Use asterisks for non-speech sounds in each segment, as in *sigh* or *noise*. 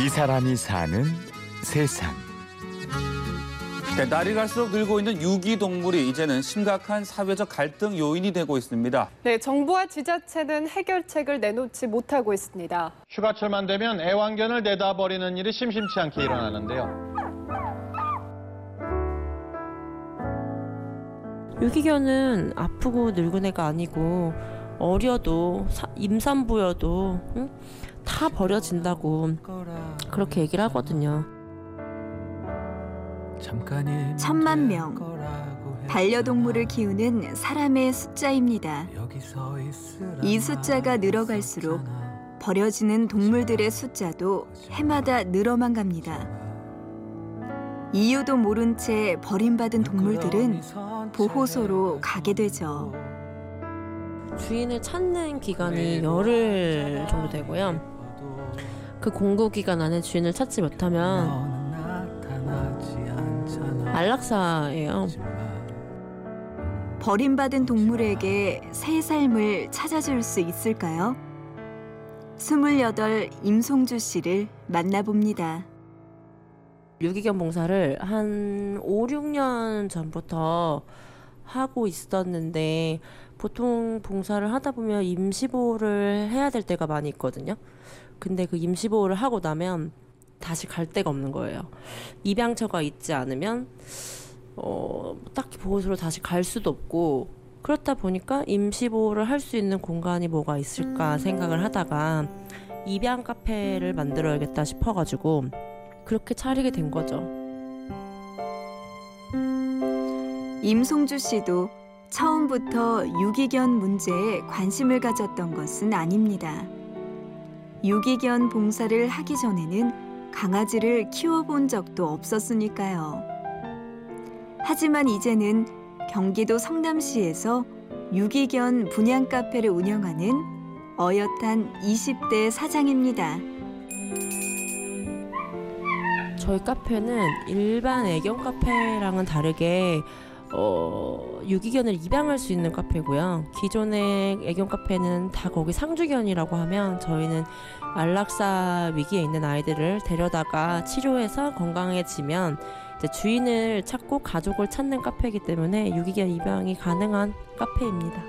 이 사람이 사는 세상. 네, 날이 갈수록 늘고 있는 유기동물이 이제는 심각한 사회적 갈등 요인이 되고 있습니다. 네, 정부와 지자체는 해결책을 내놓지 못하고 있습니다. 휴가철만 되면 애완견을 내다 버리는 일이 심심치 않게 일어나는데요. 유기견은 아프고 늙은 애가 아니고 어려도 사- 임산부여도 응? 다 버려진다고 그렇게 얘기를 하거든요. 천만 명. 반려동물을 키우는 사람의 숫자입니다. 이 숫자가 늘어갈수록 버려지는 동물들의 숫자도 해마다 늘어만 갑니다. 이유도 모른 채 버림받은 동물들은 보호소로 가게 되죠. 주인을 찾는 기간이 열흘 정도 되고요. 그 공고 기간 안에 주인을 찾지 못하면 안락사예요. 버림받은 동물에게 새 삶을 찾아줄 수 있을까요? 28 임송주 씨를 만나봅니다. 유기견 봉사를 한 5, 6년 전부터 하고 있었는데 보통 봉사를 하다 보면 임시보호를 해야 될 때가 많이 있거든요. 근데 그 임시보호를 하고 나면 다시 갈 데가 없는 거예요. 입양처가 있지 않으면 어, 딱히 보호소로 다시 갈 수도 없고 그렇다 보니까 임시보호를 할 수 있는 공간이 뭐가 있을까 생각을 하다가 입양 카페를 만들어야겠다 싶어가지고 그렇게 차리게 된 거죠. 임송주 씨도 처음부터 유기견 문제에 관심을 가졌던 것은 아닙니다. 유기견 봉사를 하기 전에는 강아지를 키워본 적도 없었으니까요. 하지만 이제는 경기도 성남시에서 유기견 분양 카페를 운영하는 어엿한 20대 사장입니다. 저희 카페는 일반 애견 카페랑은 다르게 어, 유기견을 입양할 수 있는 카페고요. 기존의 애견 카페는 다 거기 상주견이라고 하면 저희는 안락사 위기에 있는 아이들을 데려다가 치료해서 건강해지면 주인을 찾고 가족을 찾는 카페이기 때문에 유기견 입양이 가능한 카페입니다.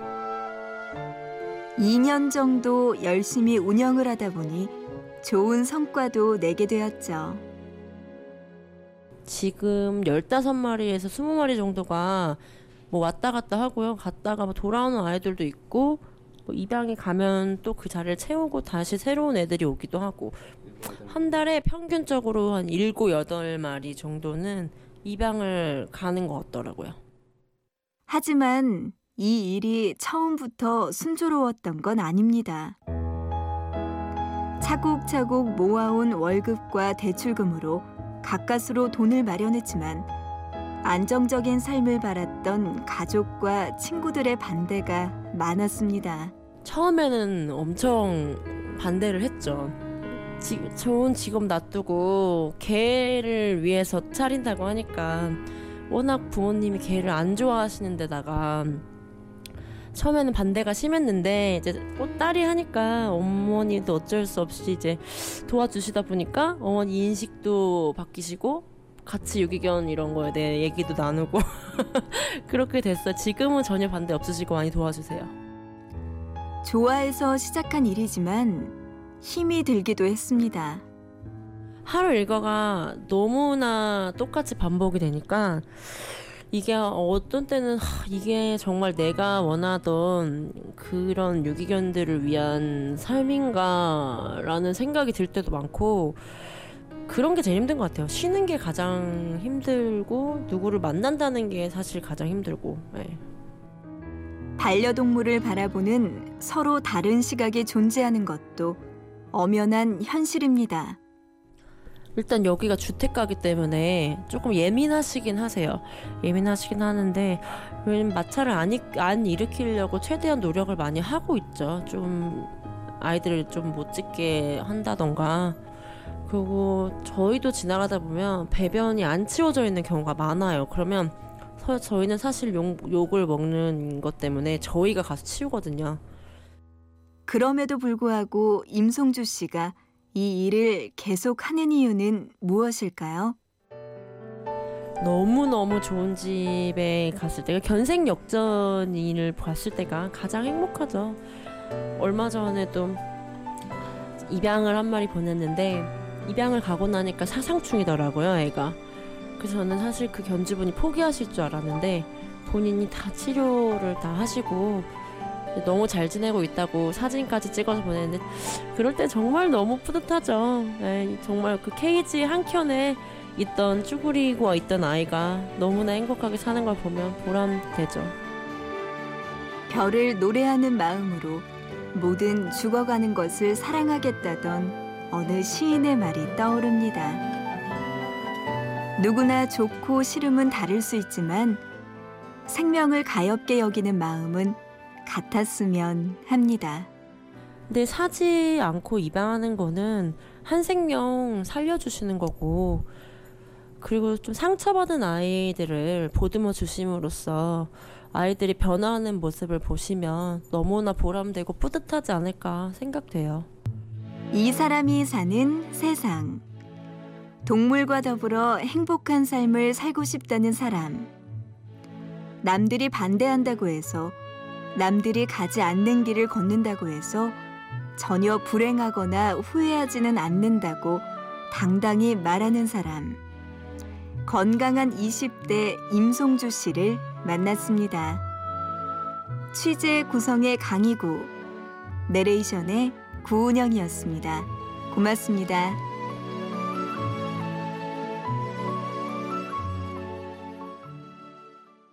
2년 정도 열심히 운영을 하다 보니 좋은 성과도 내게 되었죠. 지금 15마리에서 20마리 정도가 뭐 왔다 갔다 하고요. 갔다가 뭐 돌아오는 아이들도 있고 뭐 입양이 가면 또 그 자리를 채우고 다시 새로운 애들이 오기도 하고 한 달에 평균적으로 한 7, 8마리 정도는 입양을 가는 것 같더라고요. 하지만 이 일이 처음부터 순조로웠던 건 아닙니다. 차곡차곡 모아온 월급과 대출금으로 가까스로 돈을 마련했지만 안정적인 삶을 바랐던 가족과 친구들의 반대가 많았습니다. 처음에는 엄청 반대를 했죠. 지, 좋은 직업 놔두고 개를 위해서 차린다고 하니까 워낙 부모님이 개를 안 좋아하시는 데다가 처음에는 반대가 심했는데 이제 꼭 딸이 하니까 어머니도 어쩔 수 없이 이제 도와주시다 보니까 어머니 인식도 바뀌시고 같이 유기견 이런 거에 대해 얘기도 나누고 *laughs* 그렇게 됐어요. 지금은 전혀 반대 없으시고 많이 도와주세요. 좋아해서 시작한 일이지만 힘이 들기도 했습니다. 하루 일과가 너무나 똑같이 반복이 되니까 이게 어떤 때는 하, 이게 정말 내가 원하던 그런 유기견들을 위한 삶인가라는 생각이 들 때도 많고 그런 게 제일 힘든 것 같아요. 쉬는 게 가장 힘들고 누구를 만난다는 게 사실 가장 힘들고. 네. 반려동물을 바라보는 서로 다른 시각이 존재하는 것도 엄연한 현실입니다. 일단 여기가 주택가기 때문에 조금 예민하시긴 하세요. 예민하시긴 하는데 마찰을 안, 일, 안 일으키려고 최대한 노력을 많이 하고 있죠. 좀 아이들을 좀 못 찍게 한다던가 그리고 저희도 지나가다 보면 배변이 안 치워져 있는 경우가 많아요. 그러면 서, 저희는 사실 욕, 욕을 먹는 것 때문에 저희가 가서 치우거든요. 그럼에도 불구하고 임송주 씨가 이 일을 계속 하는 이유는 무엇일까요? 너무너무 좋은 집에 갔을 때가 견생 역전을 봤을 때가 가장 행복하죠. 얼마 전에도 입양을 한 마리 보냈는데 입양을 가고 나니까 사상충이더라고요, 애가. 그래서 저는 사실 그 견주분이 포기하실 줄 알았는데 본인이 다 치료를 다 하시고 너무 잘 지내고 있다고 사진까지 찍어서 보냈는데 그럴 때 정말 너무 뿌듯하죠. 네, 정말 그 케이지 한 켠에 있던 쭈그리고 있던 아이가 너무나 행복하게 사는 걸 보면 보람되죠. 별을 노래하는 마음으로 모든 죽어가는 것을 사랑하겠다던 어느 시인의 말이 떠오릅니다. 누구나 좋고 싫음은 다를 수 있지만 생명을 가엽게 여기는 마음은 같았으면 합니다. 근데 사지 않고 입양하는 거는 한 생명 살려주시는 거고 그리고 좀 상처받은 아이들을 보듬어 주심으로써 아이들이 변화하는 모습을 보시면 너무나 보람되고 뿌듯하지 않을까 생각돼요. 이 사람이 사는 세상. 동물과 더불어 행복한 삶을 살고 싶다는 사람. 남들이 반대한다고 해서, 남들이 가지 않는 길을 걷는다고 해서 전혀 불행하거나 후회하지는 않는다고 당당히 말하는 사람. 건강한 20대 임송주 씨를 만났습니다. 취재 구성의 강희구, 내레이션의 구운영이었습니다. 고맙습니다.